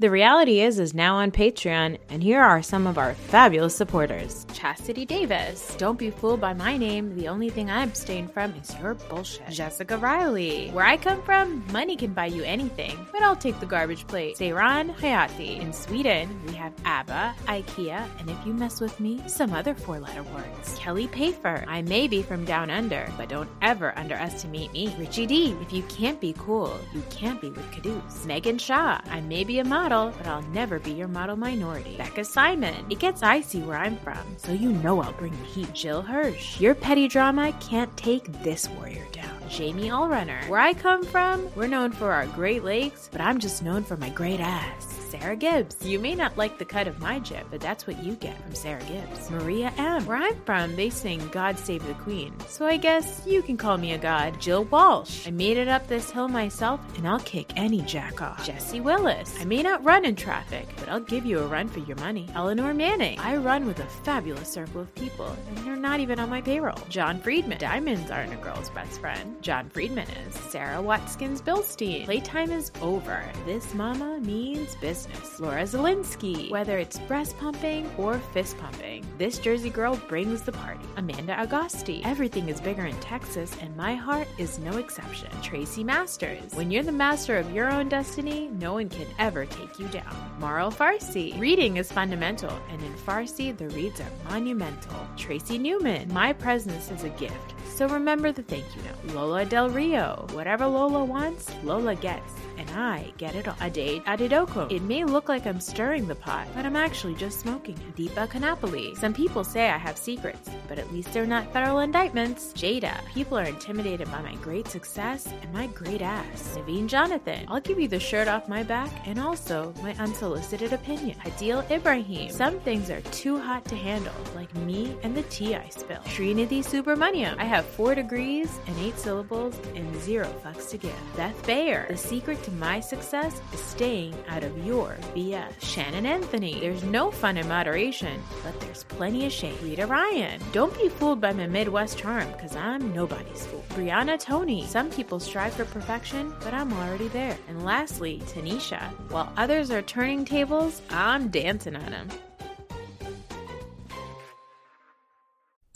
The reality is is now on Patreon, and here are some of our fabulous supporters. Chastity Davis. Don't be fooled by my name. The only thing I abstain from is your bullshit. Jessica Riley. Where I come from, money can buy you anything, but I'll take the garbage plate. Seiran Hayati. In Sweden, we have ABBA, IKEA, and if you mess with me, some other four-letter words. Kelly Payfer. I may be from down under, but don't ever underestimate me. Richie D. If you can't be cool, you can't be with Caduce. Megan Shaw. I may be a model, but I'll never be your model minority. Becca Simon. It gets icy where I'm from, so you know I'll bring the heat. Jill Hirsch. Your petty drama can't take this warrior down. Jamie Allrunner. Where I come from, we're known for our Great Lakes, but I'm just known for my great ass. Sarah Gibbs. You may not like the cut of my jib, but that's what you get from Sarah Gibbs. Maria M. Where I'm from, they sing God Save the Queen, so I guess you can call me a god. Jill Walsh. I made it up this hill myself, and I'll kick any jack off. Jesse Willis. I may not run in traffic, but I'll give you a run for your money. Eleanor Manning. I run with a fabulous circle of people, and they're not even on my payroll. John Friedman. Diamonds aren't a girl's best friend. John Friedman is. Sarah Watkins Bilstein. Playtime is over. This mama means business. Laura Zelinsky. Whether it's breast pumping or fist pumping, this Jersey girl brings the party. Amanda Agosti. Everything is bigger in Texas, and my heart is no exception. Tracy Masters. When you're the master of your own destiny, no one can ever take you down. Marl Farsi. Reading is fundamental, and in Farsi, the reads are monumental. Tracy Newman. My presence is a gift. So remember the thank you note. Lola Del Rio. Whatever Lola wants, Lola gets. And I get it all. Ade Adidoko. It may look like I'm stirring the pot, but I'm actually just smoking. Deepa Kanapoli. Some people say I have secrets, but at least they're not federal indictments. Jada. People are intimidated by my great success and my great ass. Naveen Jonathan. I'll give you the shirt off my back and also my unsolicited opinion. Adil Ibrahim. Some things are too hot to handle, like me and the tea I spill. Srinidhi Subramaniam. I have four degrees and eight syllables and zero fucks to give. Beth Bayer. The secret to my success is staying out of your BS. Shannon Anthony. There's no fun in moderation, but there's plenty of shade. Rita Ryan. Don't be fooled by my Midwest charm, because I'm nobody's fool. Brianna Tony. Some people strive for perfection, but I'm already there. And lastly, Tanisha. While others are turning tables, I'm dancing on them.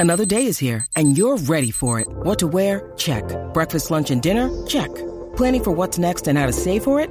Another day is here, and you're ready for it. What to wear? Check. Breakfast, lunch, and dinner? Check. Planning for what's next and how to save for it?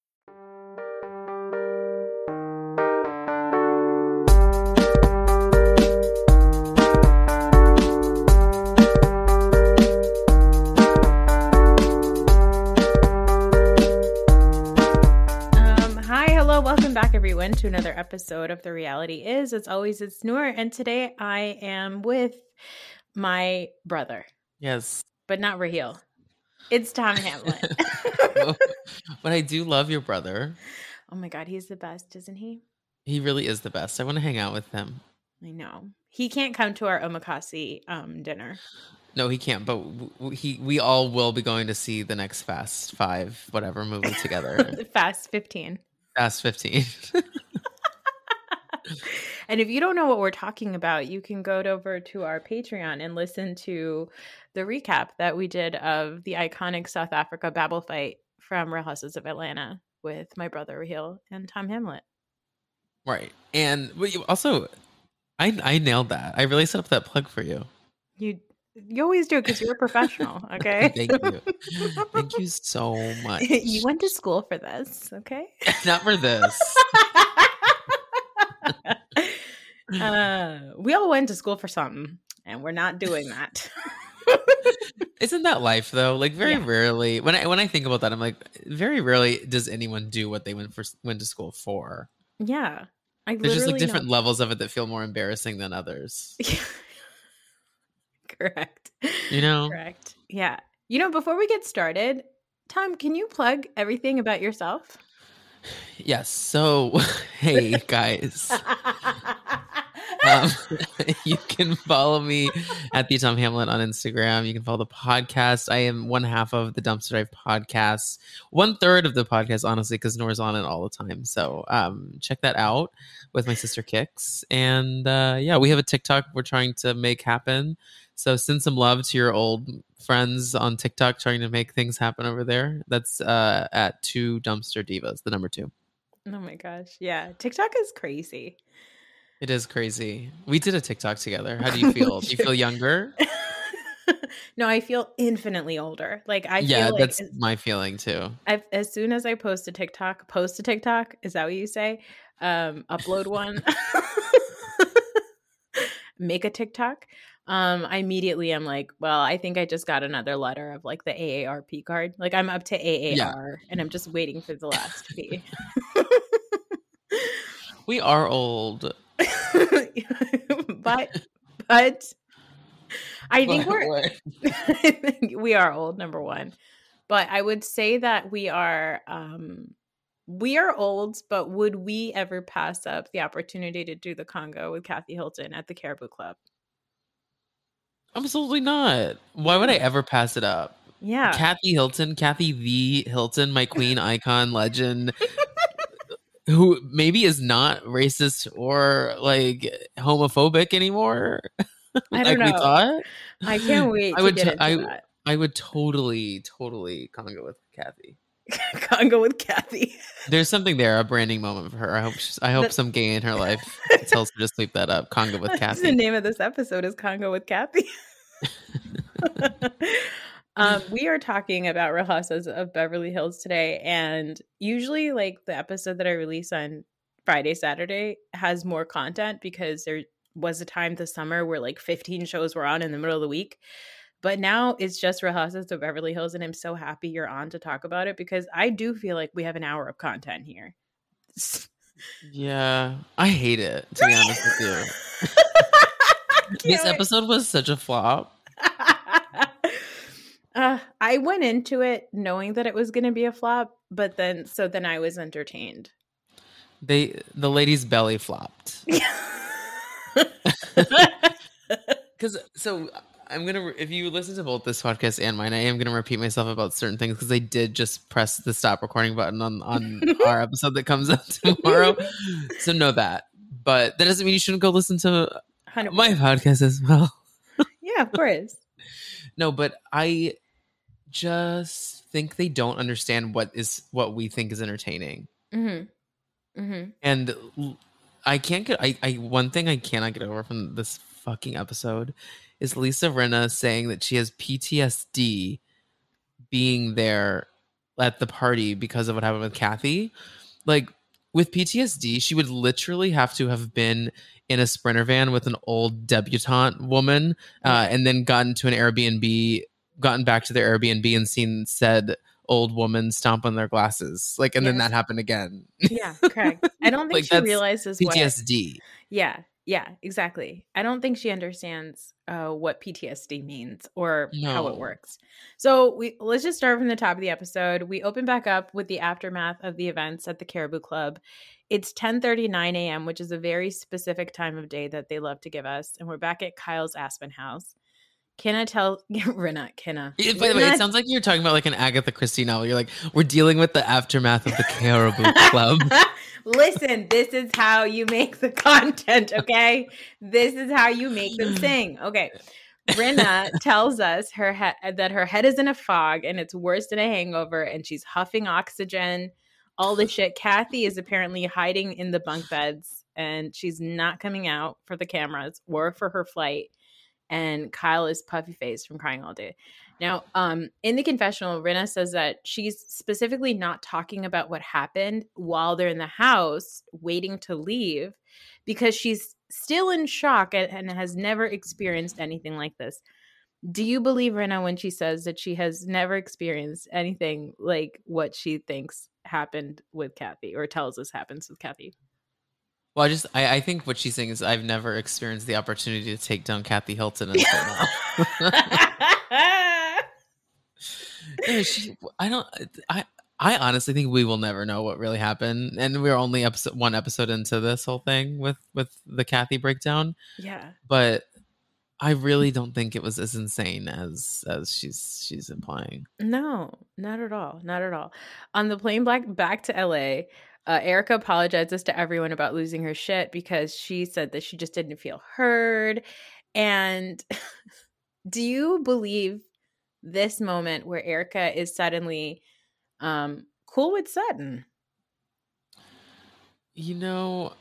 Everyone, to another episode of The Reality Is. As always, it's Noor, and today I am with my brother, Yes. but not Raheel. It's Tom Hamlett. but I do love your brother. oh my God, he's the best, isn't he? He really is the best. I want to hang out with him. I know. He can't come to our omakase um, dinner. No, he can't, but he we all will be going to see the next Fast 5 whatever movie together. Fast 15. Fast 15. And if you don't know what we're talking about, you can go over to our Patreon and listen to the recap that we did of the iconic South Africa Babel fight from Real Houses of Atlanta with my brother Raheel and Tom Hamlett. right. And also I I nailed that. I really set up that plug for you. You you always do because you're a professional, okay? Thank you. Thank you so much. you went to school for this, okay? Not for this. uh, we all went to school for something, and we're not doing that. Isn't that life though? Like very Yeah. rarely when I when I think about that, I'm like, very rarely does anyone do what they went for went to school for. yeah. I There's just like different don't- levels of it that feel more embarrassing than others. Correct. You know? Correct. Yeah. You know, before we get started, Tom, can you plug everything about yourself? Yes. So, hey guys, um, you can follow me at the Tom Hamlett on Instagram. You can follow the podcast. I am one half of the Dumpster Dive podcast, one third of the podcast, honestly, because Nora's on it all the time. So, um, check that out with my sister Kix. And uh, yeah, we have a TikTok we're trying to make happen. So send some love to your old friends on TikTok trying to make things happen over there. That's uh, at two dumpster divas, the number two. Oh my gosh. Yeah. TikTok is crazy. It is crazy. We did a TikTok together. How do you feel? do you feel younger? no, I feel infinitely older. Like I yeah, feel like that's as, my feeling too. I've, as soon as I post a TikTok, post a TikTok, is that what you say? Um, upload one, make a TikTok. Um, I immediately am like, well, I think I just got another letter of like the AARP card. Like I'm up to AAR and I'm just waiting for the last P. We are old. but but I think But we're what? I think we are old number one but i would say that we are um we are old but would we ever pass up the opportunity to do the conga with kathy hilton at the caribou club Absolutely not. Why would I ever pass it up? yeah Kathy Hilton, Kathy the Hilton, my queen icon legend, who maybe is not racist or like homophobic anymore. I don't we know. thought. i can't wait I to would get t- into I- that I would totally, totally conga with Kathy. conga with kathy There's something there, a branding moment for her. I hope she's, I hope some gay in her life tells her to sweep that up. Conga with That's the name of this episode is Conga with Kathy. um, we are talking about Real of Beverly Hills today, and usually, like the episode that I release on Friday, Saturday has more content because there was a time this summer where like 15 shows were on in the middle of the week. But now it's just Real Housewives of Beverly Hills, and I'm so happy you're on to talk about it because I do feel like we have an hour of content here. Yeah, I hate it to be honest with you. This episode was such a flop. uh, I went into it knowing that it was going to be a flop, but then so then I was entertained. They the lady's belly flopped. Because so I'm gonna if you listen to both this podcast and mine, I am gonna repeat myself about certain things because I did just press the stop recording button on on our episode that comes up tomorrow. so know that, but that doesn't mean you shouldn't go listen to 100%. my podcast as well. yeah, of course. No, but I just think they don't understand what is what we think is entertaining. Mm-hmm. Mm-hmm. And I can't get I, I one thing I cannot get over from this fucking episode is Lisa Rinna saying that she has PTSD being there at the party because of what happened with Kathy. Like with PTSD, she would literally have to have been in a sprinter van with an old debutante woman, uh, and then gotten to an Airbnb, gotten back to their Airbnb, and seen said old woman stomp on their glasses. Like, and then that happened again. Yeah, correct. I don't think Like, she realizes what. PTSD. Yeah, yeah, exactly. I don't think she understands uh, what PTSD means or how it works. So we let's just start from the top of the episode. We open back up with the aftermath of the events at the Caribou Club. It's 10:39 a.m., which is a very specific time of day that they love to give us, and we're back at Kyle's Aspen house. Kenna tell Rinna, Kenna. It- by the way, it sounds like you're talking about like an Agatha Christie novel. You're like, we're dealing with the aftermath of the Caribou Club. Listen, this is how you make the content, okay? This is how you make them sing. Okay. Rinna tells us her he- that her head is in a fog and it's worse than a hangover and she's huffing oxygen, all the shit. Kathy is apparently hiding in the bunk beds and she's not coming out for the cameras or for her flight. And Kyle is puffy faced from crying all day. Now, um, in the confessional, Rinna says that she's specifically not talking about what happened while they're in the house waiting to leave because she's still in shock and, and has never experienced anything like this. Do you believe Rinna when she says that she has never experienced anything like what she thinks happened with Kathy or tells us happens with Kathy? Well, I just I, I think what she's saying is I've never experienced the opportunity to take down Kathy Hilton until now. Yeah, she, I don't. I I honestly think we will never know what really happened, and we're only episode one episode into this whole thing with with the Kathy breakdown. yeah. But I really don't think it was as insane as as she's she's implying. No, not at all. Not at all. On the plane back back to LA, uh, Erica apologizes to everyone about losing her shit because she said that she just didn't feel heard. And do you believe this moment where Erica is suddenly um, cool with Sutton? You know,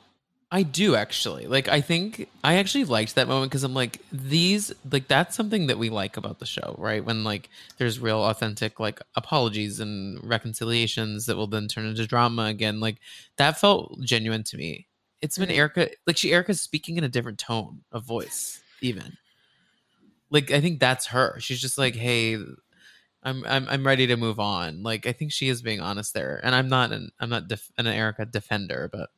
I do actually. Like I think I actually liked that moment because I'm like these like that's something that we like about the show, right? When like there's real authentic like apologies and reconciliations that will then turn into drama again. Like that felt genuine to me. It's been Mhm. Erica like she Erica's speaking in a different tone of voice even. Like I think that's her. She's just like, "Hey, I'm I'm I'm ready to move on." Like I think she is being honest there. And I'm not an I'm not def- an Erica defender, but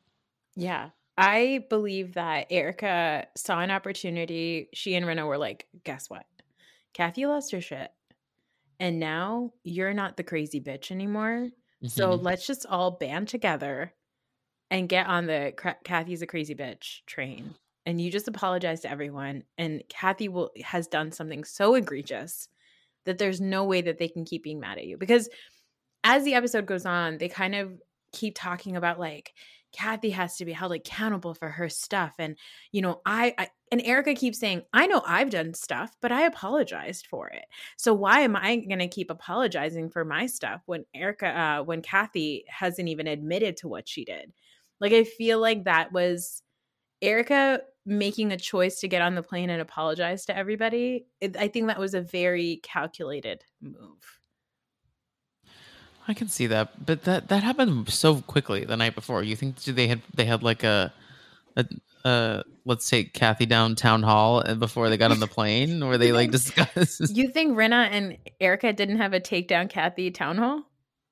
Yeah. I believe that Erica saw an opportunity. She and Rinna were like, guess what? Kathy lost her shit. And now you're not the crazy bitch anymore. So mhm. let's just all band together and get on the Kathy's a crazy bitch train. And you just apologize to everyone. And Kathy will has done something so egregious that there's no way that they can keep being mad at you. Because as the episode goes on, they kind of keep talking about like Kathy has to be held accountable for her stuff. And, you know, I, I and Erica keeps saying, I know I've done stuff, but I apologized for it. So why am I going to keep apologizing for my stuff when Erica, uh, when Kathy hasn't even admitted to what she did? Like, I feel like that was Erica making a choice to get on the plane and apologize to everybody. I think that was a very calculated move. I can see that, but that that happened so quickly the night before. You think they had they had like a, a uh let's take Kathy down town hall and before they got on the plane, where they like discussed. You think Rinna and Erica didn't have a takedown Kathy town hall?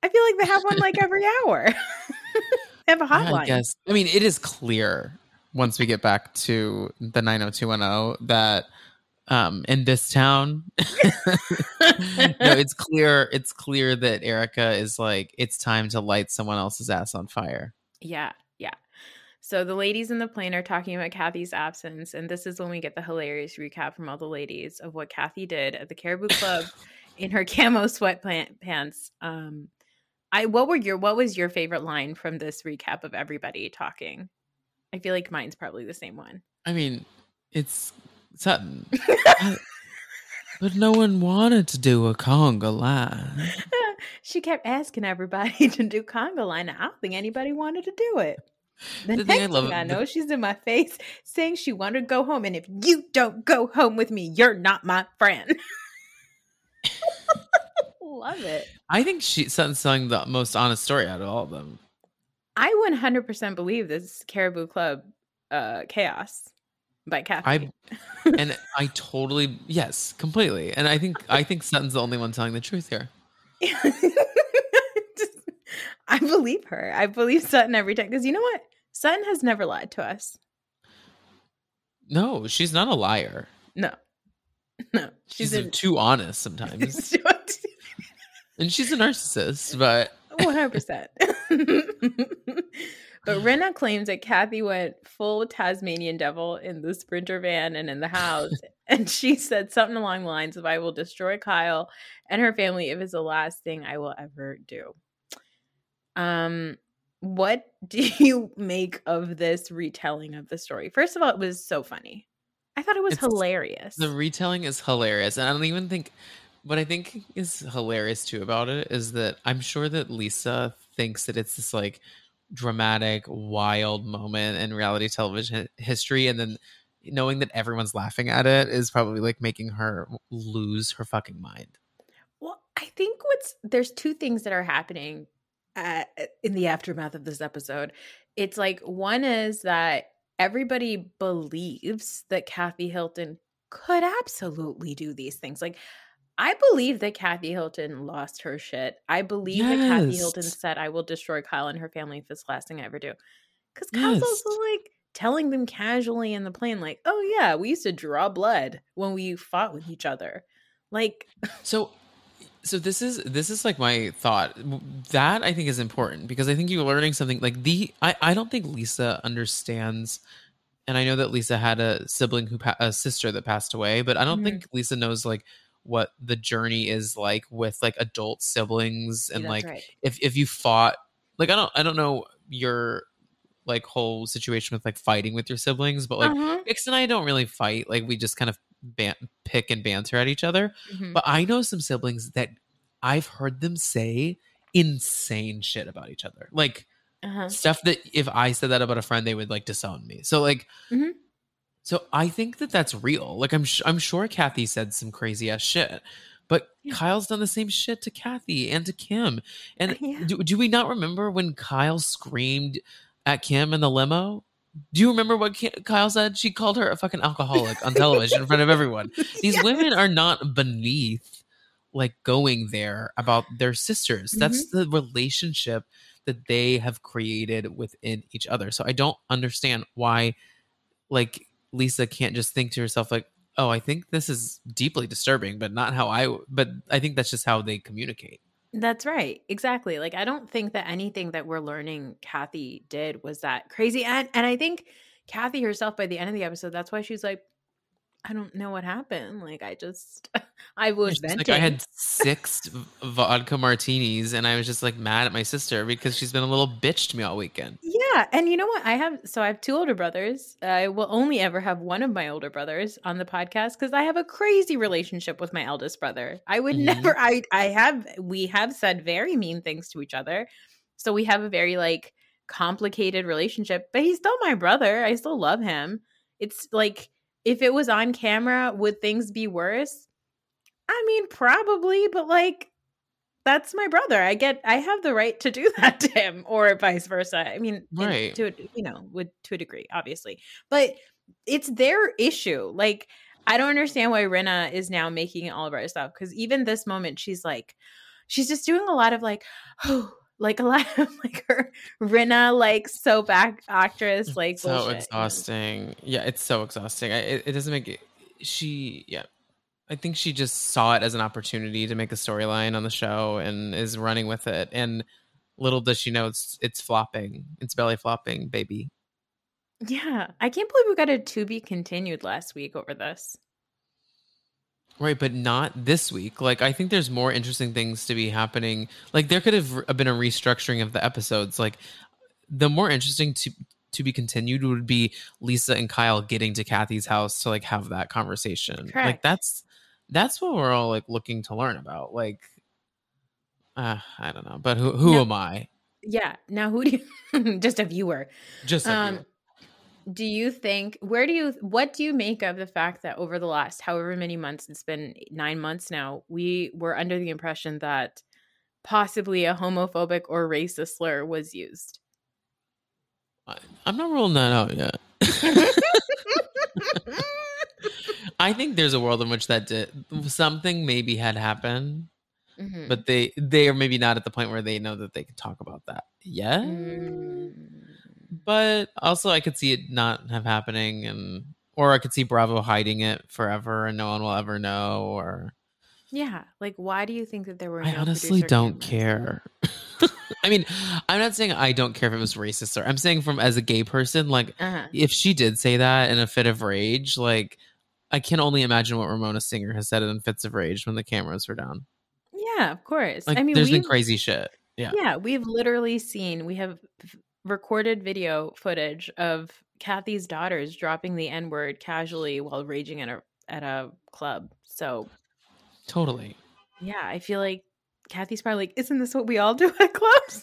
I feel like they have one like every hour. they have a hotline. I guess. I mean, it is clear once we get back to the nine hundred two one zero that um in this town no it's clear it's clear that erica is like it's time to light someone else's ass on fire Yeah, yeah. So the ladies in the plane are talking about Kathy's absence, and this is when we get the hilarious recap from all the ladies of what Kathy did at the Caribou Club in her camo sweatpants. Um, I what were your what was your favorite line from this recap of everybody talking? I feel like mine's probably the same one. i mean it's sutton but no one wanted to do a conga line she kept asking everybody to do conga line. I don't think anybody wanted to do it. The, The next thing thing I I, love- the- know, she's in my face saying she wanted to go home, and if you don't go home with me, you're not my friend. love it. i think she sutton's telling the most honest story out of all of them I 100% believe this Caribou Club uh, chaos by Kathy. I and I totally yes, completely. And I think I think Sutton's the only one telling the truth here. Just- I believe her. I believe Sutton every time because you know what? Sutton has never lied to us. No, she's not a liar. No, no, She's, she's a- too honest sometimes, and she's a narcissist. But one hundred percent. But Rinna claims that Kathy went full Tasmanian devil in the sprinter van and in the house. and she said something along the lines of, I will destroy Kyle and her family if it's the last thing I will ever do. Um, what do you make of this retelling of the story? First of all, it was so funny. I thought it was It's- hilarious. the retelling is hilarious, and I don't even think. What I think is hilarious too about it is that I'm sure that Lisa thinks that it's this like dramatic, wild moment in reality television history, and then knowing that everyone's laughing at it is probably like making her lose her fucking mind. Well, I think what's there's two things that are happening uh, in the aftermath of this episode. It's like one is that everybody believes that Kathy Hilton could absolutely do these things. Like, I believe that Kathy Hilton lost her shit. I believe that Kathy Hilton said, I will destroy Kyle and her family if it's the last thing I ever do. Because Kyle's Yes. also like telling them casually in the plane, like, oh yeah, we used to draw blood when we fought with each other. Like, So so this is this is like my thought. That I think is important because I think you're learning something like the I I don't think Lisa understands and I know that Lisa had a sibling who pa- a sister that passed away, but I don't Mhm. think Lisa knows like what the journey is like with like adult siblings and that's like right. if if you fought like I don't I don't know your like whole situation with like fighting with your siblings, but like Uh-huh. And I don't really fight. Like we just kind of ban- pick and banter at each other. Mhm. But I know some siblings that I've heard them say insane shit about each other. Like Uh-huh. stuff that if I said that about a friend, they would like disown me. So like, Mhm. So I think that that's real. Like I'm, sh- I'm sure Kathy said some crazy ass shit, but Yeah. Kyle's done the same shit to Kathy and to Kim. And Yeah. do, do we not remember when Kyle screamed at Kim in the limo? Do you remember what Kyle said? She called her a fucking alcoholic on television in front of everyone. These Yes. women are not beneath like going there about their sisters. That's Mm-hmm. the relationship that they have created within each other. So I don't understand why like Lisa can't just think to herself like, "Oh, I think this is deeply disturbing, but not how I. but I think that's just how they communicate." That's right. Exactly. Like I don't think that anything that we're learning Kathy did was that crazy. And and I think Kathy herself by the end of the episode, that's why she's like, I don't know what happened. Like I just I was venting. like I had six vodka martinis and I was just like mad at my sister because she's been a little bitch to me all weekend. Yeah, and you know what? I have so I have two older brothers. I will only ever have one of my older brothers on the podcast because I have a crazy relationship with my eldest brother. I would Mhm. never. I I have we have said very mean things to each other, so we have a very like complicated relationship. But he's still my brother. I still love him. It's like if it was on camera, would things be worse? I mean, probably, but like that's my brother. I get I have the right to do that to him or vice versa. I mean, Right. to you know, with to a degree, obviously. But it's their issue. Like I don't understand why Rinna is now making it all about herself cuz even this moment she's like she's just doing a lot of like oh like a lot of like her Rinna like soap act actress like so bullshit, exhausting. Yeah, it's so exhausting. I, it, it doesn't make it. She, yeah, I think she just saw it as an opportunity to make a storyline on the show and is running with it. And little does she know it's it's flopping. It's belly flopping, baby. Yeah, I can't believe we got a to be continued last week over this. Right, but not this week. Like, I think there's more interesting things to be happening. Like, there could have been a restructuring of the episodes. Like, the more interesting to to be continued would be Lisa and Kyle getting to Kathy's house to like have that conversation. Like, that's that's what we're all like looking to learn about. Like, uh, I don't know, but who who No. am I? Yeah. Now, who do you? just a viewer. Just a Um, viewer. do you think? Where do you? What do you make of the fact that over the last however many months, it's been nine months now, we were under the impression that possibly a homophobic or racist slur was used. I, I'm not ruling that out yet. I think there's a world in which that did something maybe had happened, Mhm. but they they are maybe not at the point where they know that they can talk about that yet. Mm. But also, I could see it not have happening, and or I could see Bravo hiding it forever, and no one will ever know. Or Yeah. Like, why do you think that there were? I no honestly don't care. I mean, I'm not saying I don't care if it was racist, or I'm saying from as a gay person, like Uh-huh. if she did say that in a fit of rage, like I can only imagine what Ramona Singer has said in fits of rage when the cameras were down. Yeah, of course. Like I mean, there's been crazy shit. Yeah. Yeah, we've literally seen, we have recorded video footage of Kathy's daughters dropping the N word casually while raging at a at a club. So Totally. yeah, I feel like Kathy's probably like, isn't this what we all do at clubs?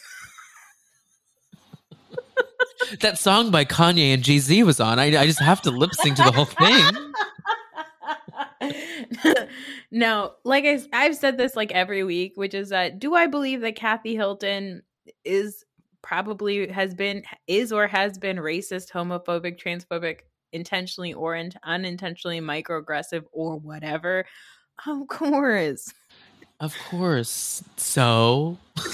That song by Kanye and Jay Z was on. I, I just have to lip sync to the whole thing. no, like I, I've said this like every week, which is that do I believe that Kathy Hilton is probably has been is or has been racist, homophobic, transphobic? intentionally or in- unintentionally microaggressive or whatever, of course. Of course. So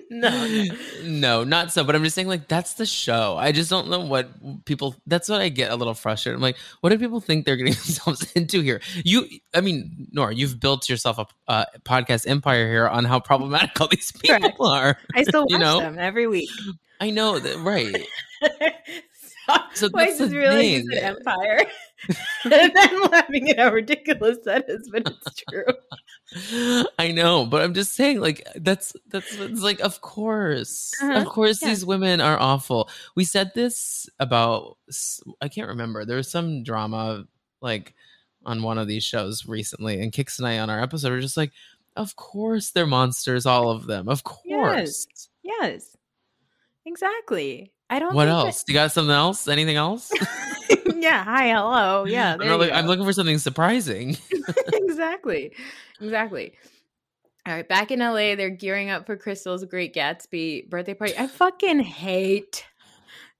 no, no. no, not so. But I'm just saying, like, that's the show. I just don't know what people. That's what I get a little frustrated. I'm like, what do people think they're getting themselves into here? You, I mean, Nora, you've built yourself a uh, podcast empire here on how problematic all these people Correct. are. I still watch You know? them every week. I know that, right? So that's the thing. said empire. and I'm laughing at how ridiculous that is, but it's true. I know, but I'm just saying, like that's that's it's like, of course, Uh-huh, of course, yeah. these women are awful. We said this about I can't remember. There was some drama like on one of these shows recently, and Kix and I on our episode were just like, of course, they're monsters, all of them, of course. Yes, exactly. I don't. What think that- else? You got something else? Anything else? yeah. Hi. Hello. Yeah. I'm, look- I'm looking for something surprising. exactly. Exactly. All right, back in LA, they're gearing up for Crystal's Great Gatsby birthday party. I fucking hate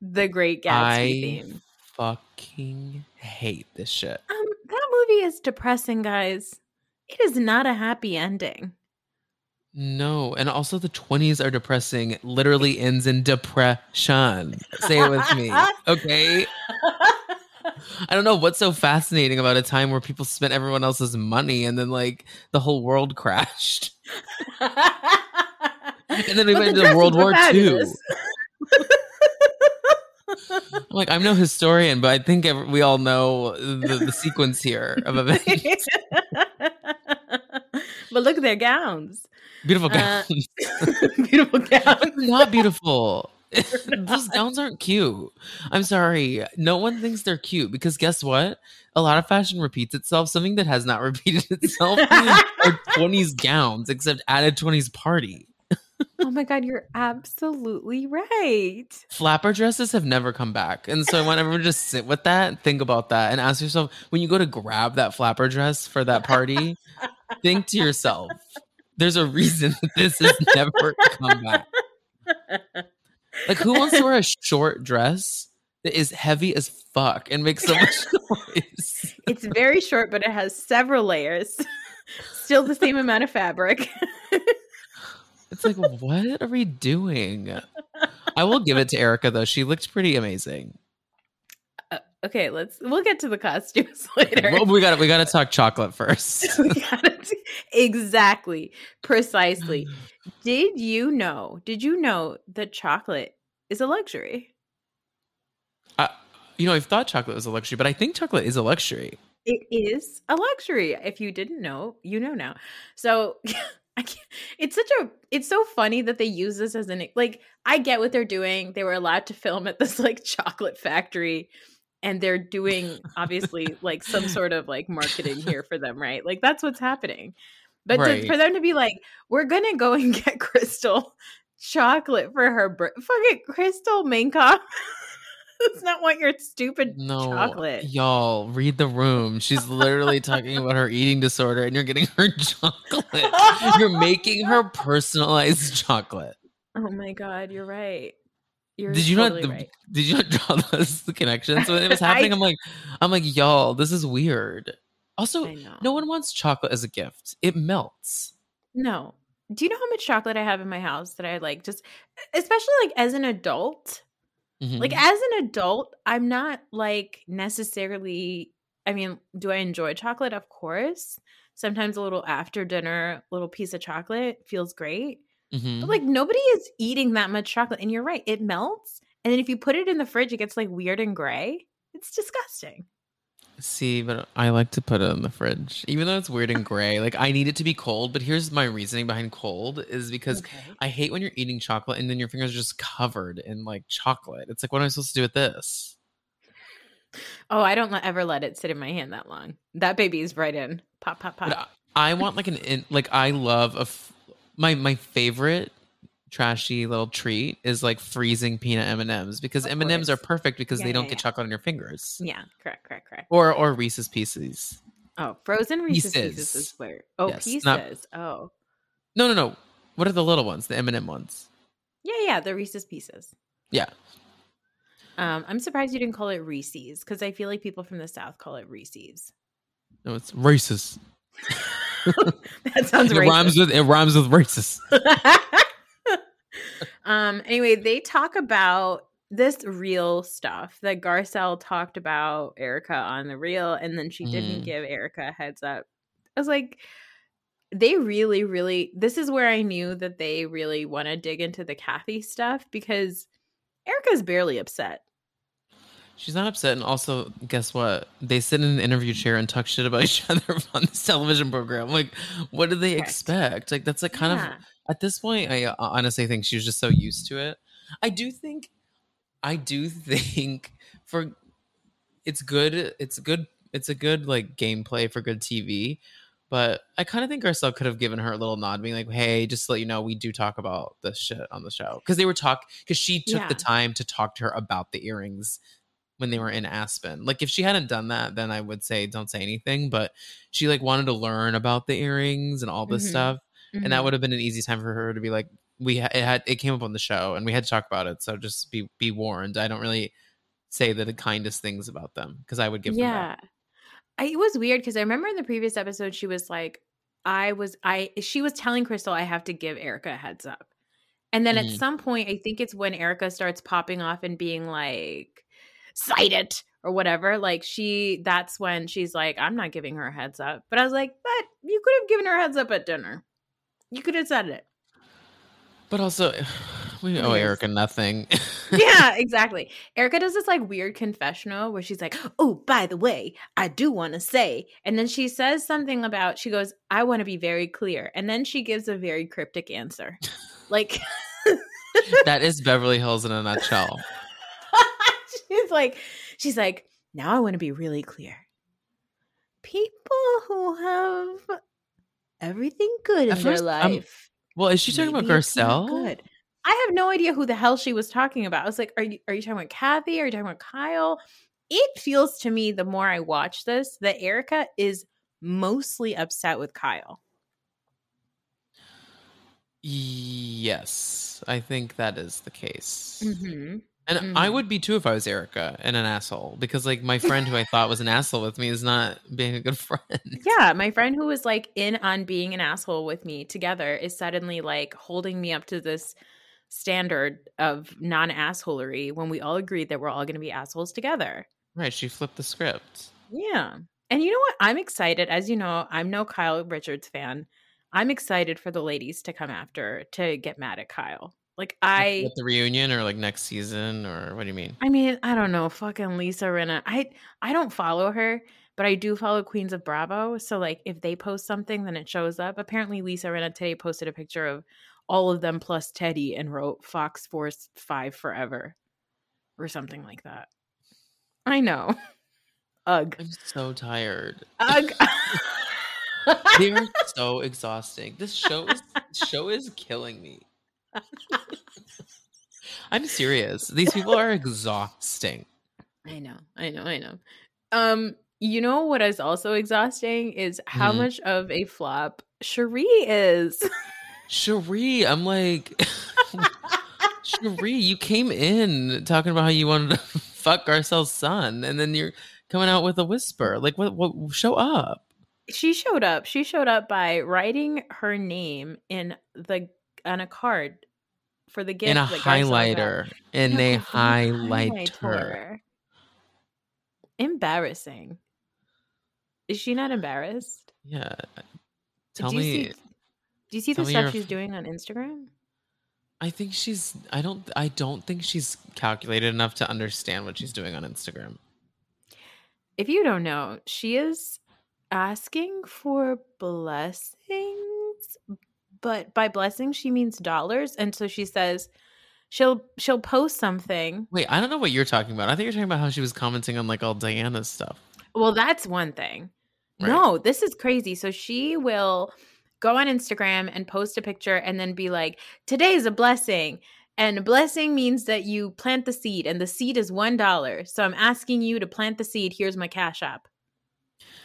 the Great Gatsby I theme. fucking hate this shit. Um, that movie is depressing, guys. It is not a happy ending. No, and also the 20s are depressing. Literally ends in depression. Say it with me. Okay. I don't know what's so fascinating about a time where people spent everyone else's money and then like the whole world crashed. And then we went into World War II. Like, I'm no historian, but I think we all know the, the sequence here of events. but look at their gowns. Beautiful Uh, gowns. Beautiful gowns. not beautiful. Those gowns aren't cute. I'm sorry. No one thinks they're cute because guess what? A lot of fashion repeats itself. Something that has not repeated itself are 20s gowns, except added 20s party. Oh my god, you're absolutely right. Flapper dresses have never come back. And so I want everyone to just sit with that, think about that, and ask yourself when you go to grab that flapper dress for that party, think to yourself, there's a reason that this has never come back. Like, who wants to wear a short dress that is heavy as fuck and makes so much noise? It's very short, but it has several layers. Still the same amount of fabric. It's like, what are we doing? I will give it to Erica though; she looked pretty amazing. Uh, okay, let's we'll get to the costumes later. Well, we got we got to talk chocolate first. T- exactly, precisely. Did you know? Did you know that chocolate is a luxury? You know, I've thought chocolate was a luxury, but I think chocolate is a luxury. It is a luxury. If you didn't know, you know now. So I can't, it's such a it's so funny that they use this as an like I get what they're doing. They were allowed to film at this like chocolate factory and they're doing obviously like some sort of like marketing here for them, right? Like that's what's happening. But to- for them to be like, we're gonna go and get Crystal chocolate for her birth, fucking Crystal Minkoff does not want your stupid No, chocolate. y'all, read the room. She's literally talking about her eating disorder, and you're getting her chocolate. You're making her personalized chocolate. Oh my god, you're right. You're did you totally not? right. Did you not draw those connections when it was happening? I'm like, I'm like, y'all, this is weird. Also, no one wants chocolate as a gift. It melts. No. Do you know how much chocolate I have in my house that I like just especially like as an adult? Mhm. Like as an adult, I'm not like necessarily I mean, do I enjoy chocolate? Of course. Sometimes a little after dinner, little piece of chocolate feels great. Mhm. But like nobody is eating that much chocolate. And you're right, it melts. And then if you put it in the fridge, it gets like weird and gray. It's disgusting. See, but I like to put it in the fridge, even though it's weird and gray. Like I need it to be cold. But here's my reasoning behind cold: is because Okay. I hate when you're eating chocolate and then your fingers are just covered in like chocolate. It's like, what am I supposed to do with this? Oh, I don't ever let it sit in my hand that long. That baby is right in. Pop, pop, pop. I, I want like an in, like I love a f- my my favorite trashy little treat is like freezing peanut M and M's because Of M and M's are perfect because Yeah, they don't yeah, get yeah. chocolate on your fingers. yeah, correct, correct, correct. Or or Reese's Pieces. Oh, frozen Reese's Pieces, Pieces. is where. Oh, Yes, pieces. not- oh, No, no, no. What are the little ones? The M and M ones. yeah, yeah. The Reese's Pieces. Yeah. Um, I'm surprised you didn't call it Reese's because I feel like people from the South call it Reese's. No, it's racist. that sounds It racist. rhymes with it rhymes with racist. um anyway they talk about this real stuff that garcelle talked about erica on the reel and then she didn't Mhm. give erica a heads up i was like they really really this is where i knew that they really want to dig into the kathy stuff because erica's barely upset She's not upset, and also, guess what? They sit in an interview chair and talk shit about each other on this television program. Like, what do they Correct. expect? Like, that's like kind Yeah. of at this point. I uh, honestly think she was just so used to it. I do think, I do think for it's good. It's good. It's a good like gameplay for good TV. But I kind of think Garcelle could have given her a little nod, being like, "Hey, just to let you know, we do talk about this shit on the show." Because they were talk, because she took the time to talk to her about the earrings when they were in Aspen. Like if she hadn't done that, then I would say don't say anything. But she like wanted to learn about the earrings and all this Mhm. stuff, and that Mhm. would have been an easy time for her to be like, "We ha- it had it came up on the show, and we had to talk about it. So just be be warned. I don't really say the kindest things about them because I would give them yeah. I, it was weird because i remember in the previous episode she was like i was i she was telling crystal i have to give erica a heads up and then at Mhm. some point i think it's when erica starts popping off and being like cite it or whatever like she that's when she's like i'm not giving her a heads up but i was like but you could have given her a heads up at dinner you could have said it But also, we owe. Erica nothing. yeah, exactly. Erica does this like weird confessional where she's like, "Oh, by the way, I do want to say," and then she says something about she goes, "I want to be very clear," and then she gives a very cryptic answer, like that is Beverly Hills in a nutshell. she's like, she's like, "Now I want to be really clear. People who have everything good in At their first, I'm- life." Well, is she talking about maybe not Garcelle? Good. I have no idea who the hell she was talking about. I was like, are you are you talking about Kathy? Are you talking about Kyle? It feels to me the more I watch this that Erica is mostly upset with Kyle. Yes, I think that is the case. Mm-hmm. And I Mhm. would be too if I was Erica and an asshole because, like, my friend who I thought was an asshole with me is not being a good friend. Yeah, my friend who was like in on being an asshole with me together is suddenly like holding me up to this standard of non-assholery when we all agreed that we're all going to be assholes together. Right. She flipped the script. Yeah. And you know what? I'm excited. As you know, I'm no Kyle Richards fan. I'm excited for the ladies to come after to get mad at Kyle. Like I At the reunion or like next season or what do you mean? I mean, I don't know, fucking Lisa Rinna. I I don't follow her, but I do follow Queens of Bravo. So like if they post something, then it shows up. Apparently Lisa Rinna today posted a picture of all of them plus Teddy and wrote Fox Force 5 forever or something like that. I know. Ugh. I'm so tired. Ugh. They are so exhausting. This show is this show is killing me. I'm serious. These people are exhausting. I know, I know, I know. Um, you know what is also exhausting is how Mhm. much of a flop Sheree is. Sheree, I'm like Sheree, you came in talking about how you wanted to fuck Garcelle's son, and then you're coming out with a whisper. Like what what show up? she showed up. She showed up by writing her name in the on a card for the gift in a that Garcelle got. highlighter. In No, a in highlighter. highlighter. Embarrassing. Is she not embarrassed? Yeah. Tell do you me See, do you see the stuff she's doing on Instagram? I think she's I don't I don't think she's calculated enough to understand what she's doing on Instagram. If you don't know, she is asking for blessings, but by blessing she means dollars, and so she says she'll she'll post something. Wait, I don't know what you're talking about. I think you're talking about how she was commenting on like all Diana's stuff. Well, that's one thing. Right. No, this is crazy. So she will go on Instagram and post a picture and then be like, "Today is a blessing." And a blessing means that you plant the seed, and the seed is one dollar. So I'm asking you to plant the seed. Here's my cash app.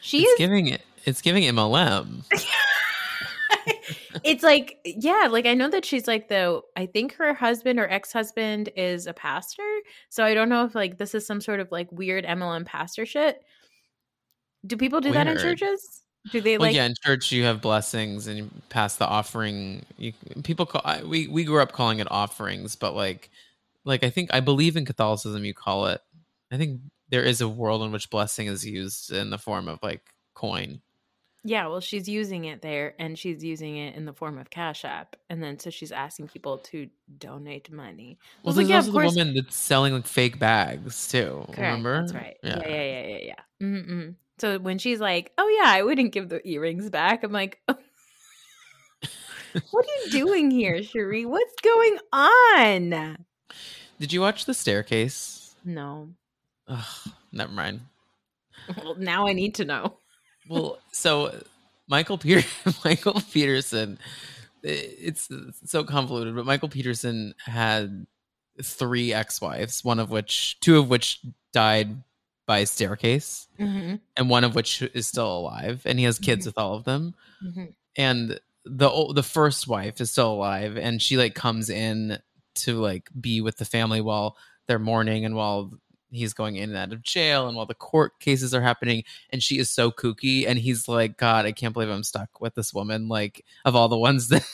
She it's is giving it it's giving MLM. it's like yeah like i know that she's like the i think her husband or ex-husband is a pastor so i don't know if like this is some sort of like weird mlm pastor shit do people do that in churches do they well, like yeah, in church you have blessings and you pass the offering. You, people call I, we we grew up calling it offerings, but like like I think I believe in Catholicism you call it. I think there is a world in which blessing is used in the form of like coin. Yeah well she's using it there and she's using it in the form of cash app and then so she's asking people to donate money Well, like, there's yeah, also the course. woman that's selling like fake bags too. Correct, Remember? That's right. Yeah, yeah, yeah, yeah, yeah. Mm-mm. So when she's like, "Oh yeah, I wouldn't give the earrings back," I'm like, oh, "What are you doing here, Sheree? What's going on?" Did you watch the staircase? No. Ugh, never mind. Well, now I need to know. Well, so Michael Peter Michael Peterson, i- it's so convoluted, but Michael Peterson had three ex-wives, one of which, two of which died by staircase, Mm-hmm. and one of which is still alive, and he has kids Mhm. with all of them. Mm-hmm. And the the first wife is still alive, and she like comes in to like be with the family while they're mourning and while he's going in and out of jail and while the court cases are happening and she is so kooky and he's like god i can't believe i'm stuck with this woman like of all the ones that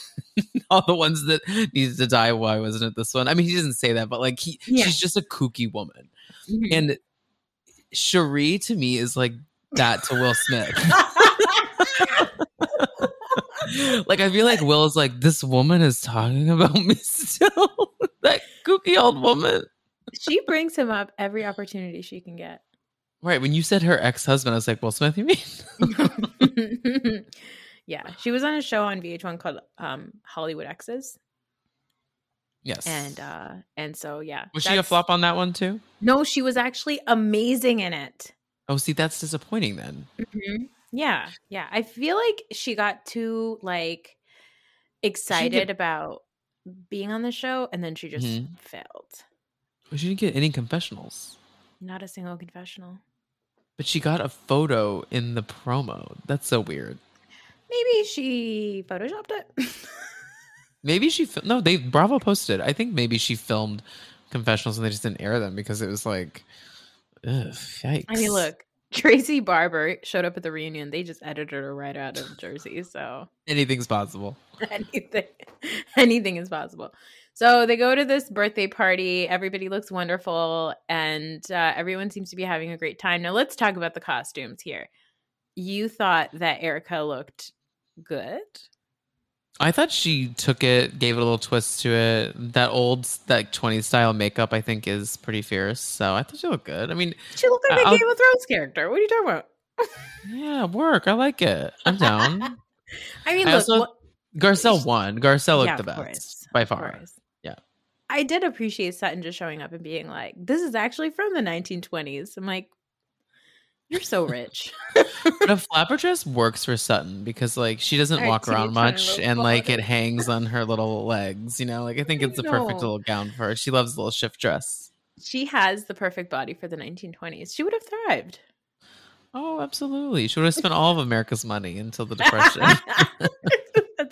all the ones that needed to die why wasn't it this one i mean he doesn't say that but like he Yeah. she's just a kooky woman Mm-hmm. and sheree to me is like that to will smith like i feel like will is like this woman is talking about me still that kooky old woman she brings him up every opportunity she can get. right when you said her ex-husband i was like will smith you mean yeah, she was on a show on VH1 called um, Hollywood Exes, yes and uh, and so yeah, was she a flop on that one too No, she was actually amazing in it. oh see that's disappointing then Mhm. Yeah, yeah. I feel like she got too like excited about being on the show, and then she just Mhm. failed. Well, she didn't get any confessionals Not a single confessional. but she got a photo in the promo that's so weird Maybe she photoshopped it. maybe she fil- no they bravo posted i think maybe she filmed confessionals and they just didn't air them because it was like ugh, yikes. I mean, look, Tracy Barber showed up at the reunion. They just edited her right out of Jersey, so anything's possible anything, anything is possible. So they go to this birthday party. Everybody looks wonderful, and uh, everyone seems to be having a great time. Now let's talk about the costumes here. You thought that Erica looked good. I thought she took it, gave it a little twist to it. That old, that 20s style makeup, I think, is pretty fierce. So I thought she looked good. I mean, She looked like a I'll- Game of Thrones character. What are you talking about? yeah, work. I like it. I'm down. I mean, I look, also- what- Garcelle won. Garcelle looked Yeah, the best course, by of far. I did appreciate Sutton just showing up and being like, "This is actually from the 1920s." I'm like, "You're so rich." But a flapper dress works for Sutton because, like, she doesn't walk around much and, like, it hangs on her little legs. You know, like, I think I it's the perfect little gown for her. She loves the little shift dress. she has the perfect body for the 1920s. She would have thrived. Oh, absolutely. She would have spent all of America's money until the Depression.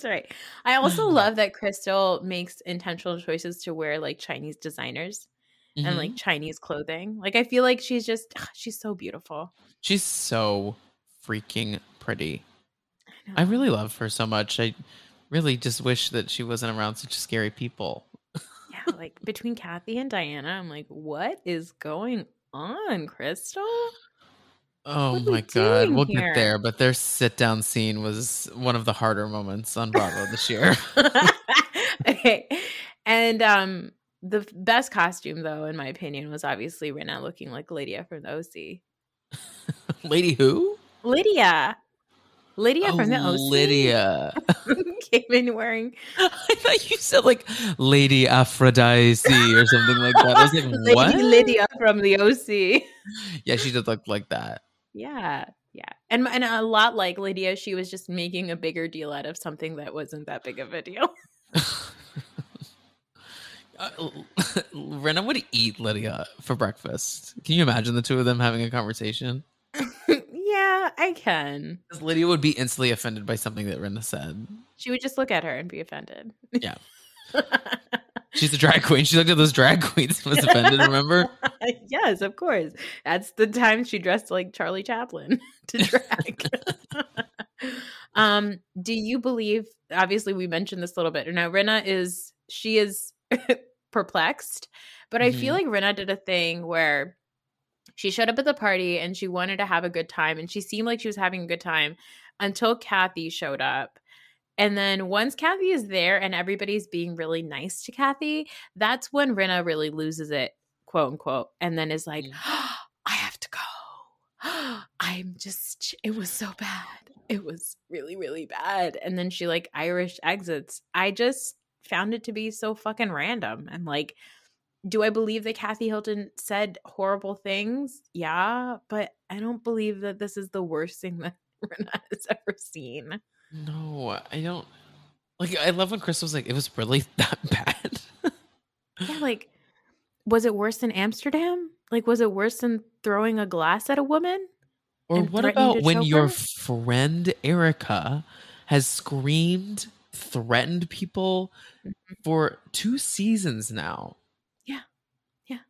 That's right. I also love that Crystal makes intentional choices to wear like Chinese designers and Mhm. like Chinese clothing. Like I feel like she's just she's so beautiful. She's so freaking pretty. know. I really love her so much. I really just wish that she wasn't around such scary people. yeah, like between Kathy and Diana, I'm like, what is going on, Crystal? Oh What are we my god, we'll here? get there. But their sit down scene was one of the harder moments on Bravo this year. okay. And um the best costume though, in my opinion, was obviously Rinna looking like Lydia from the OC. Lady who? Lydia. Lydia from the Oh, OC. Lydia. came in wearing I thought you said like Lady Aphrodite or something like that. I was like, Lady what? Lydia from the OC. Yeah, she did look like that. Yeah, yeah, and and a lot like Lydia, she was just making a bigger deal out of something that wasn't that big of a deal. Uh, Rinna would eat Lydia for breakfast. Can you imagine the two of them having a conversation? Yeah, I can. Lydia would be instantly offended by something that Rinna said. She would just look at her and be offended. Yeah. She's a drag queen. She looked at those drag queens and was offended, remember? yes, of course. That's the time she dressed like Charlie Chaplin to drag. um, do you believe obviously we mentioned this a little bit. Now Rinna is she is perplexed, but I feel Mhm. like Rinna did a thing where she showed up at the party and she wanted to have a good time and she seemed like she was having a good time until Kathy showed up. And then once Kathy is there and everybody's being really nice to Kathy, that's when Rinna really loses it, quote unquote, and then is like, Mm. I have to go. I'm just, it was so bad. It was really, really bad. And then she like Irish exits. I just found it to be so fucking random. And like, do I believe that Kathy Hilton said horrible things? Yeah, but I don't believe that this is the worst thing that Rinna has ever seen. No, I don't. Like, I love when Chris was like, it was really that bad. Yeah, like, was it worse than Amsterdam? Like, was it worse than throwing a glass at a woman? Or what about when your her? friend Erica has screamed, threatened people Mm-hmm. for two seasons now? Yeah. Yeah.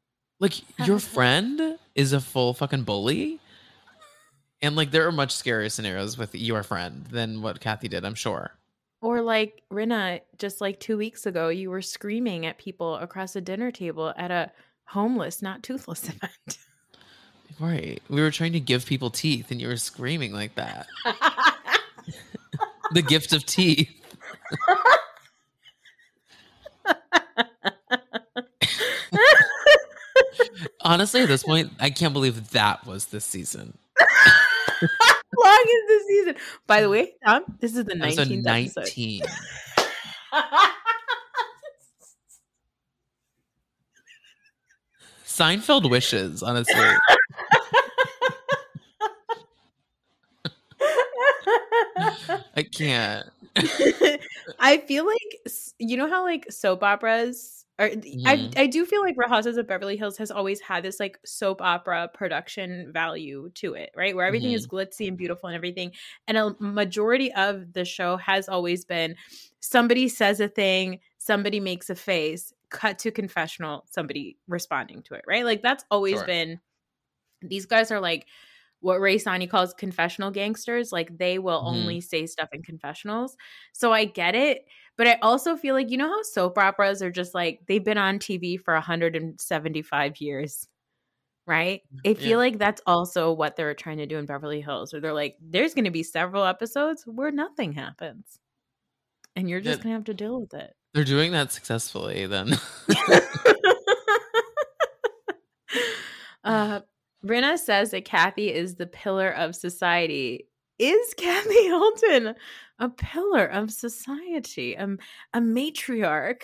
Like your friend is a full fucking bully. And like there are much scarier scenarios with your friend than what Kathy did, I'm sure. Or like Rinna, just like two weeks ago, you were screaming at people across a dinner table at a homeless, not toothless event. Right. We were trying to give people teeth and you were screaming like that. the gift of teeth. Honestly, at this point, I can't believe that was this season. long is the season? By the way, Tom, this is the That was a 19th episode. 19. Seinfeld wishes, honestly. I can't. I feel like you know how like soap operas are. I Mhm. I do feel like Real Houses of Beverly Hills has always had this like soap opera production value to it, right? Where everything is glitzy and beautiful and everything. And a majority of the show has always been somebody says a thing, somebody makes a face, cut to confessional, somebody responding to it, right? Like that's always Sure. been. These guys are like what Ray Sani calls confessional gangsters. Like they will Mhm. only say stuff in confessionals. So I get it. But I also feel like, you know how soap operas are just like they've been on TV for 175 years, right? I feel Yeah. like that's also what they're trying to do in Beverly Hills, where they're like, there's going to be several episodes where nothing happens. And you're just Yeah. going to have to deal with it. They're doing that successfully then. uh, Rinna says that Kathy is the pillar of society. Is Kathy Hilton a pillar of society? Um, a matriarch?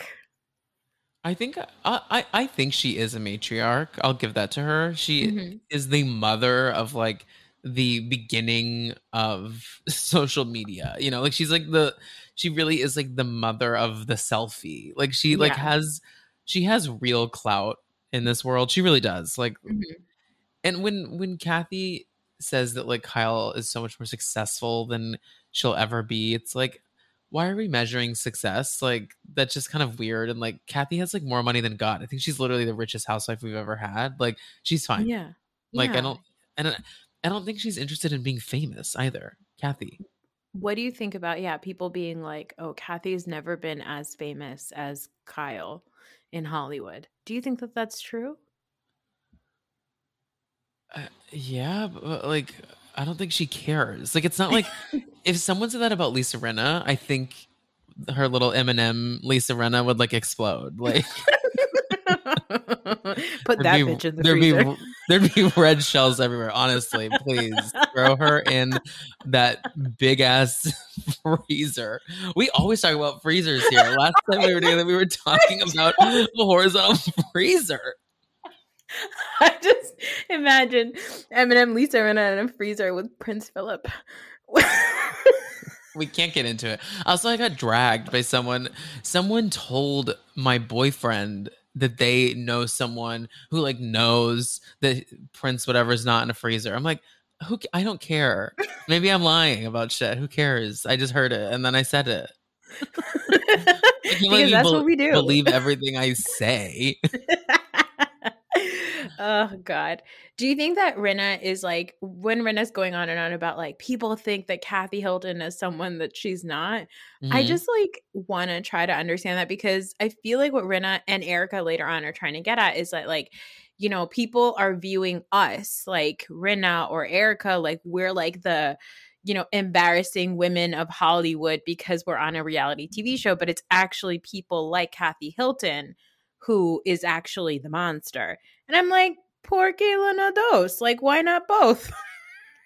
I think I, I I think she is a matriarch. I'll give that to her. She Mhm. is the mother of like the beginning of social media. You know, like she's like the she really is like the mother of the selfie. Like she like has she has real clout in this world. She really does. Like Mhm. and when when Kathy says that like Kyle is so much more successful than she'll ever be, it's like why are we measuring success? Like that's just kind of weird. And like Kathy has like more money than God. I think she's literally the richest housewife we've ever had. Like she's fine. Yeah. Like I don't and I- don't think she's interested in being famous either. Kathy. What do you think about yeah, people being like, "Oh, Kathy's never been as famous as Kyle in Hollywood." Do you think that that's true? Uh, yeah, but, like I don't think she cares. Like it's not like if someone said that about Lisa Rinna, I think her little Eminem Lisa Rinna would like explode. Like Put that be, bitch in the there'd freezer. be there'd be red shells everywhere. Honestly, please throw her in that big ass freezer. We always talk about freezers here. Last time we were together, we were talking about a horizontal freezer. I just imagine Eminem, Lisa Rinna in a freezer with Prince Philip. We can't get into it. Also, I got dragged by someone. Someone told my boyfriend that they know someone who like knows that Prince whatever is not in a freezer. I'm like, Who I don't care. Maybe I'm lying about shit. Who cares? I just heard it and then I said it. Because that's bel- what we do. Believe everything I say. Oh god do you think that Rinna is like when Rinna's going on and on about like people think that Kathy Hilton is someone that she's not I Mhm. just like want to try to understand that because I feel like what Rinna and Erica later on are trying to get at is that like you know people are viewing us like Rinna or Erica like we're like the you know embarrassing women of Hollywood because we're on a reality TV show but it's actually people like Kathy Hilton who is actually the monster and I'm like poor Kayla Nados like why not both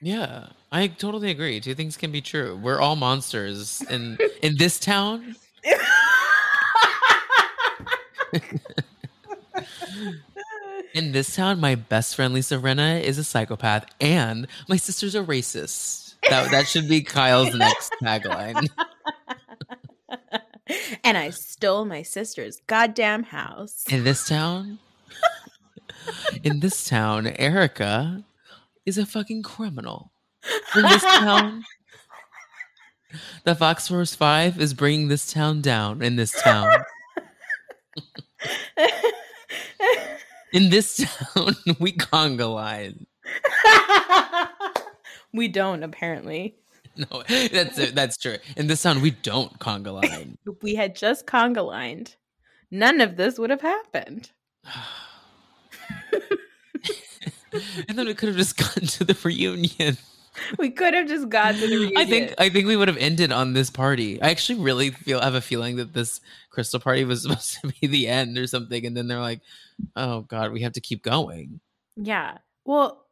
Yeah, I totally agree. Two things can be true. We're all monsters in in this town. In this town, my best friend Lisa Rinna is a psychopath, and my sister's a racist. That that should be Kyle's next tagline. and I stole my sister's goddamn house. In this town, in this town, Erica is a fucking criminal. In this town, the Fox Force Five is bringing this town down. In this town, in this town, we conga line. we don't apparently. No, that's it. That's true. In this town, we don't conga line. If we had just conga lined, none of this would have happened. and then we could have just gotten to the reunion. We could have just got to the reunion. I think I think we would have ended on this party. I actually really feel have a feeling that this crystal party was supposed to be the end or something, and then they're like, "Oh God, we have to keep going." Yeah. Well,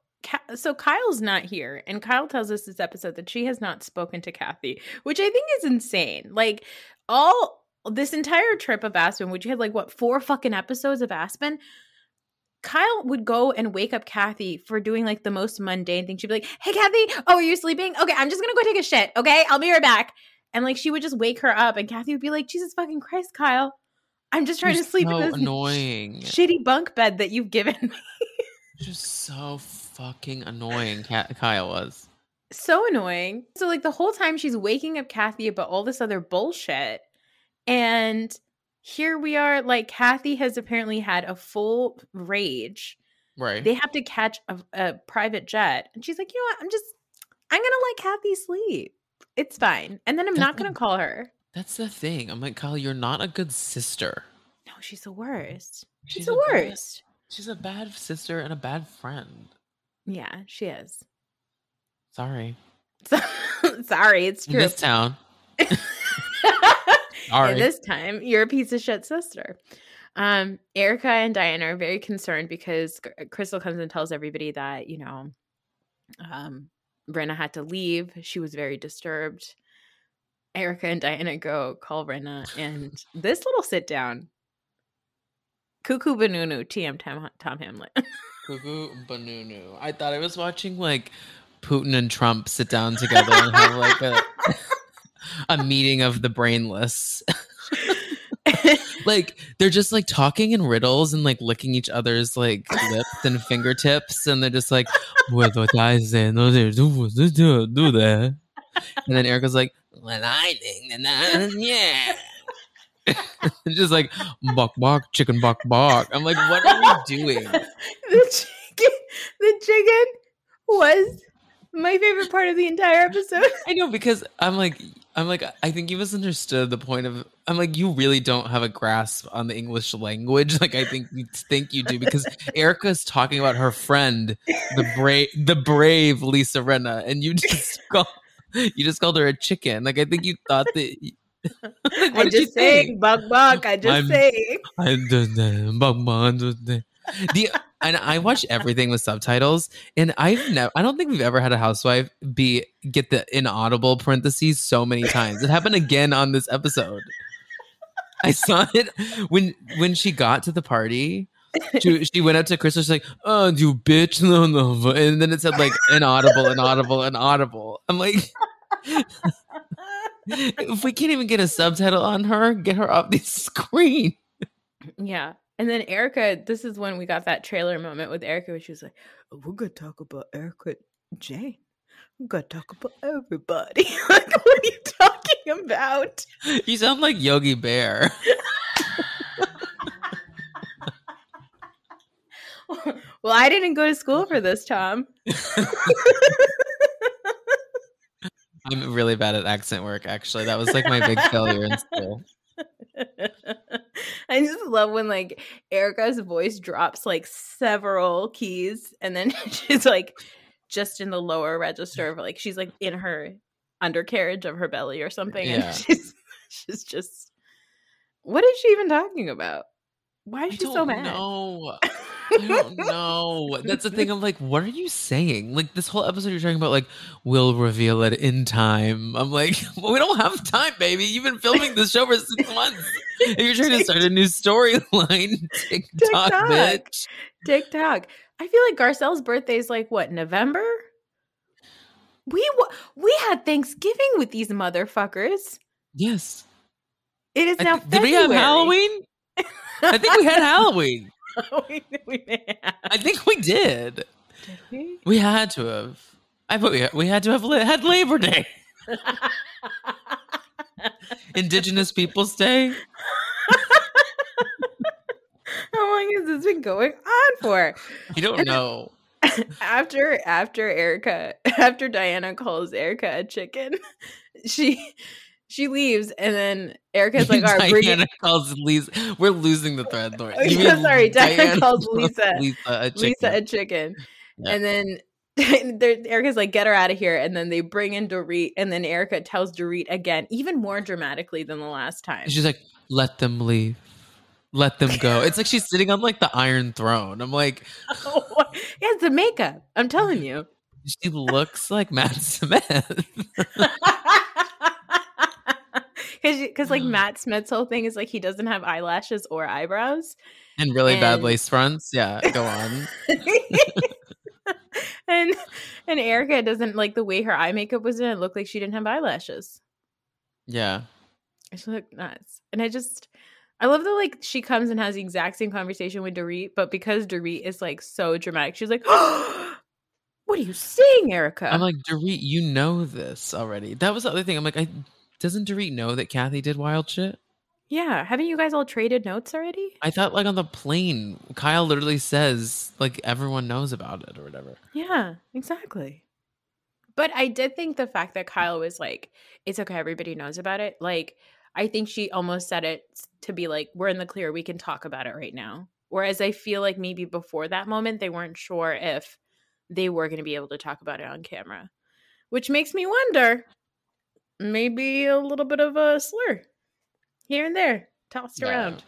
so Kyle's not here, and Kyle tells us this episode that she has not spoken to Kathy, which I think is insane. Like all this entire trip of Aspen, which you had like what four fucking episodes of Aspen. Kyle would go and wake up Kathy for doing like the most mundane thing. She'd be like, "Hey, Kathy, oh, are you sleeping? Okay, I'm just gonna go take a shit. Okay, I'll be right back." And like she would just wake her up, and Kathy would be like, "Jesus fucking Christ, Kyle, I'm just trying You're to sleep so in this annoying. shitty bunk bed that you've given me." Just so fucking annoying. Kyle was. so annoying. So like the whole time she's waking up Kathy about all this other bullshit. And here we are like Kathy has apparently had a full rage. Right. They have to catch a, a private jet. And she's like, "You know what? I'm just I'm going to let Kathy sleep. It's fine. And then I'm That's not going to call her." That's the thing. I'm like, Kyle, you're not a good sister. No, she's the worst. She's, She's the a bad- worst. She's a bad sister and a bad friend. Yeah, she is. Sorry. Sorry, it's In true. this town. And Sorry. this time, you're a piece of shit sister. Um, Erica and Diana are very concerned because Crystal comes and tells everybody that, you know, um, Brenna had to leave. She was very disturbed. Erica and Diana go call Brenna, and this little sit down, Cuckoo Banunu, TM Tom, Tom Hamlett. Cuckoo Banunu. I thought I was watching like Putin and Trump sit down together and have like a a meeting of the brainless. like they're just like talking in riddles and like licking each other's like lips and fingertips and they're just like what what I say no do do do do that and then Erica's like well I think that yeah just like buck buck chicken buck buck I'm like what are we doing? The chicken, the chicken was my favorite part of the entire episode. I know because I'm like I'm like I think you misunderstood the point of I'm like you really don't have a grasp on the English language. Like I think you think you do because Erica's talking about her friend the brave the brave Lisa Rinna and you just call you just called her a chicken. Like I think you thought that like, I just saying, buck buck. I just I'm- saying. I don't know, but man, don't know. the and I watch everything with subtitles, and I've never I don't think we've ever had a housewife be get the inaudible parentheses so many times. It happened again on this episode. I saw it when when she got to the party. She, she went up to Crystal. She's like, "Oh, you bitch!" No, no, and then it said like inaudible, inaudible, inaudible. I'm like, if we can't even get a subtitle on her, get her off the screen. Yeah. And then Erica, this is when we got that trailer moment with Erica where she was like, oh, we're gonna talk about Erica Jayne, We're gonna talk about everybody. like, what are you talking about? You sound like Yogi Bear. well, I didn't go to school for this, Tom. I'm really bad at accent work, actually. That was like my big failure in school. I just love when like Erica's voice drops like several keys and then she's like just in the lower register of like she's like in her undercarriage of her belly or something Yeah. and she's she's just what is she even talking about? Why is she so mad? know. I don't know. That's the thing. I'm like, what are you saying? Like this whole episode, you're talking about like we'll reveal it in time. I'm like, well, we don't have time, baby. You've been filming this show for six months. And you're trying to start a new storyline. TikTok, TikTok. bitch. TikTok. I feel like Garcelle's birthday is like what, November? We we had Thanksgiving with these motherfuckers. Yes. It is now thi- did we have Halloween? I think we had Halloween. we, we. I think we did. Did we? We had to have. I thought we we had to have had Labor Day, Indigenous Peoples Day. How long has this been going on for? You don't know. after after Erica after Diana calls Erica a chicken, she she leaves and then Erica's like, "All right, Diana it." calls Lisa. We're losing the thread, Lord. Oh, yeah, sorry, Diana calls Lisa- Lisa a chicken. Lisa a chicken, Yeah. and then. Erica's like, get her out of here. And then they bring in Dorit. And then Erica tells Dorit again, even more dramatically than the last time. She's like, "Let them leave. Let them go." It's like she's sitting on like the Iron Throne. I'm like, yeah, it's the makeup. I'm telling you. she looks like Matt Smith. Because because like mm. Matt Smith's whole thing is like he doesn't have eyelashes or eyebrows. and really bad lace fronts. Yeah, go on. and and Erica doesn't like the way her eye makeup was in. It looked like she didn't have eyelashes. Yeah. She looked nuts. And I just I love that like she comes and has the exact same conversation with Dorit, but because Dorit is like so dramatic, she's like, What are you saying, Erica? I'm like, Dorit, you know this already. That was the other thing. I'm like, I doesn't Dorit know that Kathy did wild shit? yeah, haven't you guys all traded notes already? I thought like on the plane, Kyle literally says like everyone knows about it or whatever. Yeah, exactly. But I did think the fact that Kyle was like, it's okay, everybody knows about it. Like, I think she almost said it to be like, we're in the clear, we can talk about it right now. Whereas I feel like maybe before that moment, they weren't sure if they were going to be able to talk about it on camera, which makes me wonder maybe a little bit of a slur here and there tossed Yeah. around.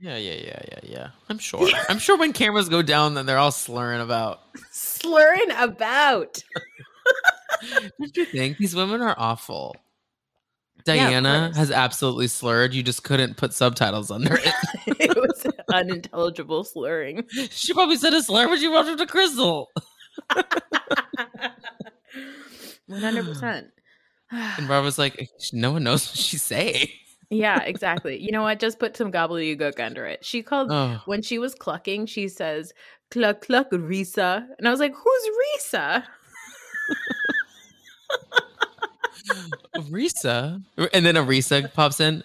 Yeah, yeah, yeah, yeah, yeah. I'm sure. I'm sure when cameras go down, then they're all slurring about. Slurring about. Don't you think these women are awful? Diana course. has absolutely slurred. You just couldn't put subtitles under it. it was unintelligible slurring. she probably said a slur when she walked up to Crystal. One hundred percent. And Rob was like, no one knows what she's saying. Yeah, exactly. You know what? Just put some gobbledygook under it. She called Oh, when she was clucking. She says "cluck cluck Risa," and I was like, "Who's Risa?" Risa. And then Arisa pops in.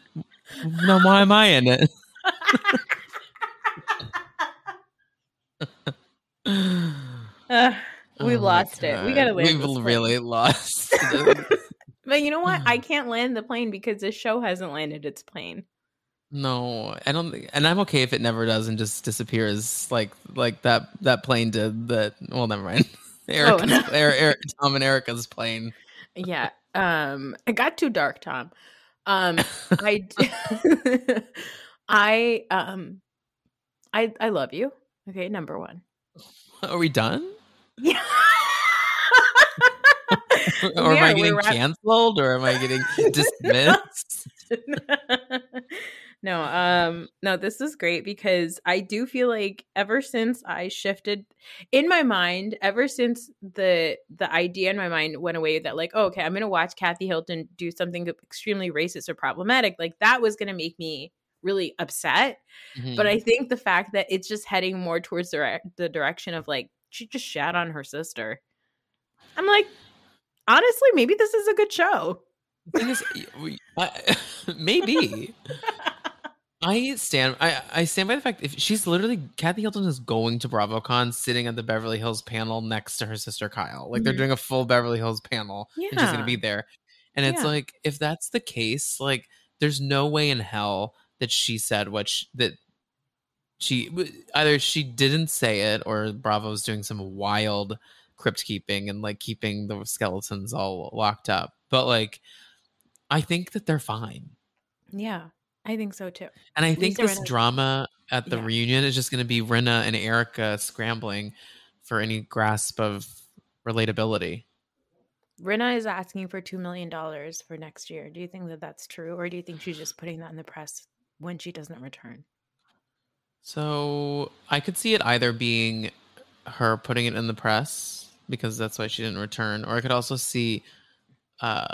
No, why am I in it? Uh, we Oh lost it. We gotta land. We've really lost. But you know what? I can't land the plane because this show hasn't landed its plane. no, I don't and I'm okay if it never does and just disappears like like that that plane did. That well, never mind. Erica's, no. Er- Er- Tom and Erica's plane. Yeah. Um, it got too dark, Tom. Um, I, um, I, I love you. Okay, number one. Are we done? Yeah. Or am I getting We're canceled? Or am I getting dismissed? no, um, no, this is great because I do feel like ever since I shifted in my mind, ever since the the idea in my mind went away that like, oh, okay, I'm gonna watch Kathy Hilton do something extremely racist or problematic, like that was gonna make me really upset. Mhm. But I think the fact that it's just heading more towards the, the direction of like she just shat on her sister. I'm like, honestly, maybe this is a good show. Is, maybe. I stand. I, I stand by the fact if she's literally Kathy Hilton is going to BravoCon, sitting at the Beverly Hills panel next to her sister Kyle. Like they're Mhm. doing a full Beverly Hills panel, and she's going to be there. And it's Yeah. like if that's the case, like there's no way in hell that she said what sh that she either she didn't say it or Bravo's doing some wild crypt keeping and like keeping the skeletons all locked up. But like, I think that they're fine. Yeah, I think so too. And I think this drama at the Yeah. reunion is just going to be Rinna and Erica scrambling for any grasp of relatability. Rinna is asking for $2 million for next year. Do you think that that's true? Or do you think she's just putting that in the press when she doesn't return? So I could see it either being her putting it in the press because that's why she didn't return, or I could also see uh,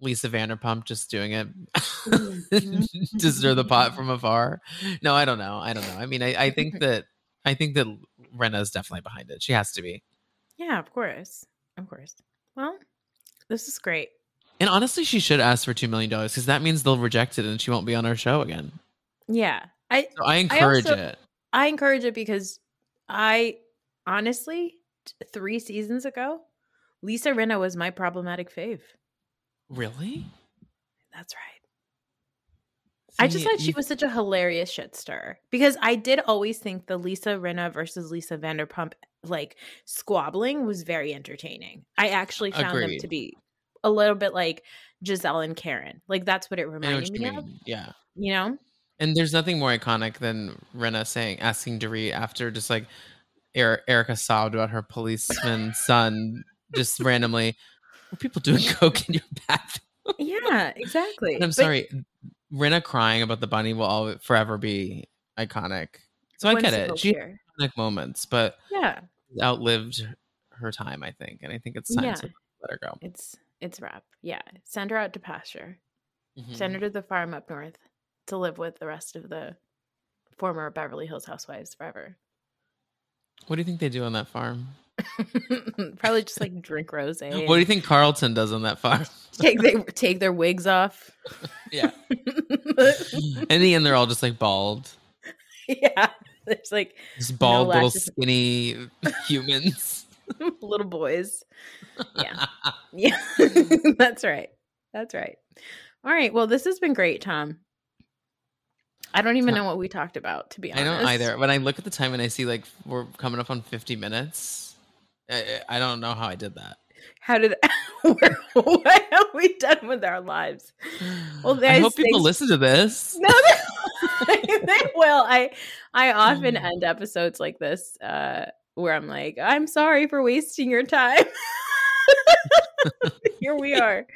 Lisa Vanderpump just doing it to stir the pot from afar. No, I don't know. I don't know. I mean, I, I think that I think that Rinna is definitely behind it. She has to be. Yeah, of course. Of course. Well, this is great. And honestly, she should ask for two million dollars because that means they'll reject it and she won't be on our show again. Yeah. I So I encourage also- it. I encourage it because I honestly, three seasons ago, Lisa Rinna was my problematic fave. Really? That's right. I just See, thought she was such a hilarious shit stir because I did always think the Lisa Rinna versus Lisa Vanderpump like squabbling was very entertaining. I actually found them to be a little bit like Gizelle and Karen. Like that's what it reminded what me you of. Yeah. You know? And there's nothing more iconic than Rinna saying, asking Dorit after just like er- Erica sobbed about her policeman son, just randomly, were people doing coke in your bathroom? Yeah, exactly. And I'm But- sorry, Rinna crying about the bunny will all forever be iconic. So I get it. She had iconic moments, but Yeah, outlived her time, I think. And I think it's time Yeah. to let her go. it's it's wrap. Yeah, send her out to pasture. Mhm. Send her to the farm up north to live with the rest of the former Beverly Hills housewives forever. What do you think they do on that farm? Probably just like drink rose. What do you think Carlton does on that farm? take they take their wigs off? yeah. In the end, they're all just like bald. yeah, there's like Just bald little skinny humans. little boys. Yeah, yeah, that's right. That's right. All right. Well, this has been great, Tom. I don't even know what we talked about, to be honest. I don't either. When I look at the time and I see like we're coming up on 50 minutes, I, I don't know how I did that. How did where, what have we done with our lives? Well, I hope people thanks- listen to this. No, they, they will. I I often Mm. end episodes like this uh, where I'm like, I'm sorry for wasting your time. Here we are.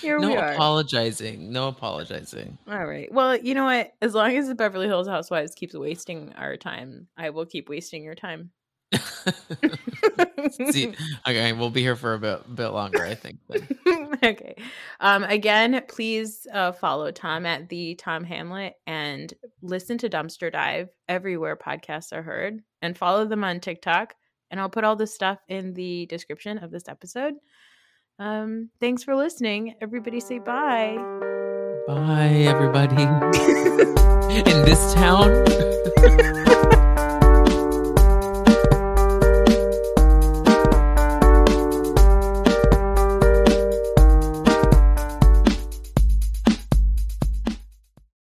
Here No we are. apologizing. No apologizing. All right. Well, you know what? As long as the Beverly Hills Housewives keeps wasting our time, I will keep wasting your time. See, okay, we'll be here for a bit, bit longer, I think. okay. Um, again, please uh, follow Tom at the Tom Hamlett and listen to Dumpster Dive everywhere podcasts are heard, and follow them on TikTok. And I'll put all this stuff in the description of this episode. Um, thanks for listening. Everybody say bye. Bye, everybody. In this town.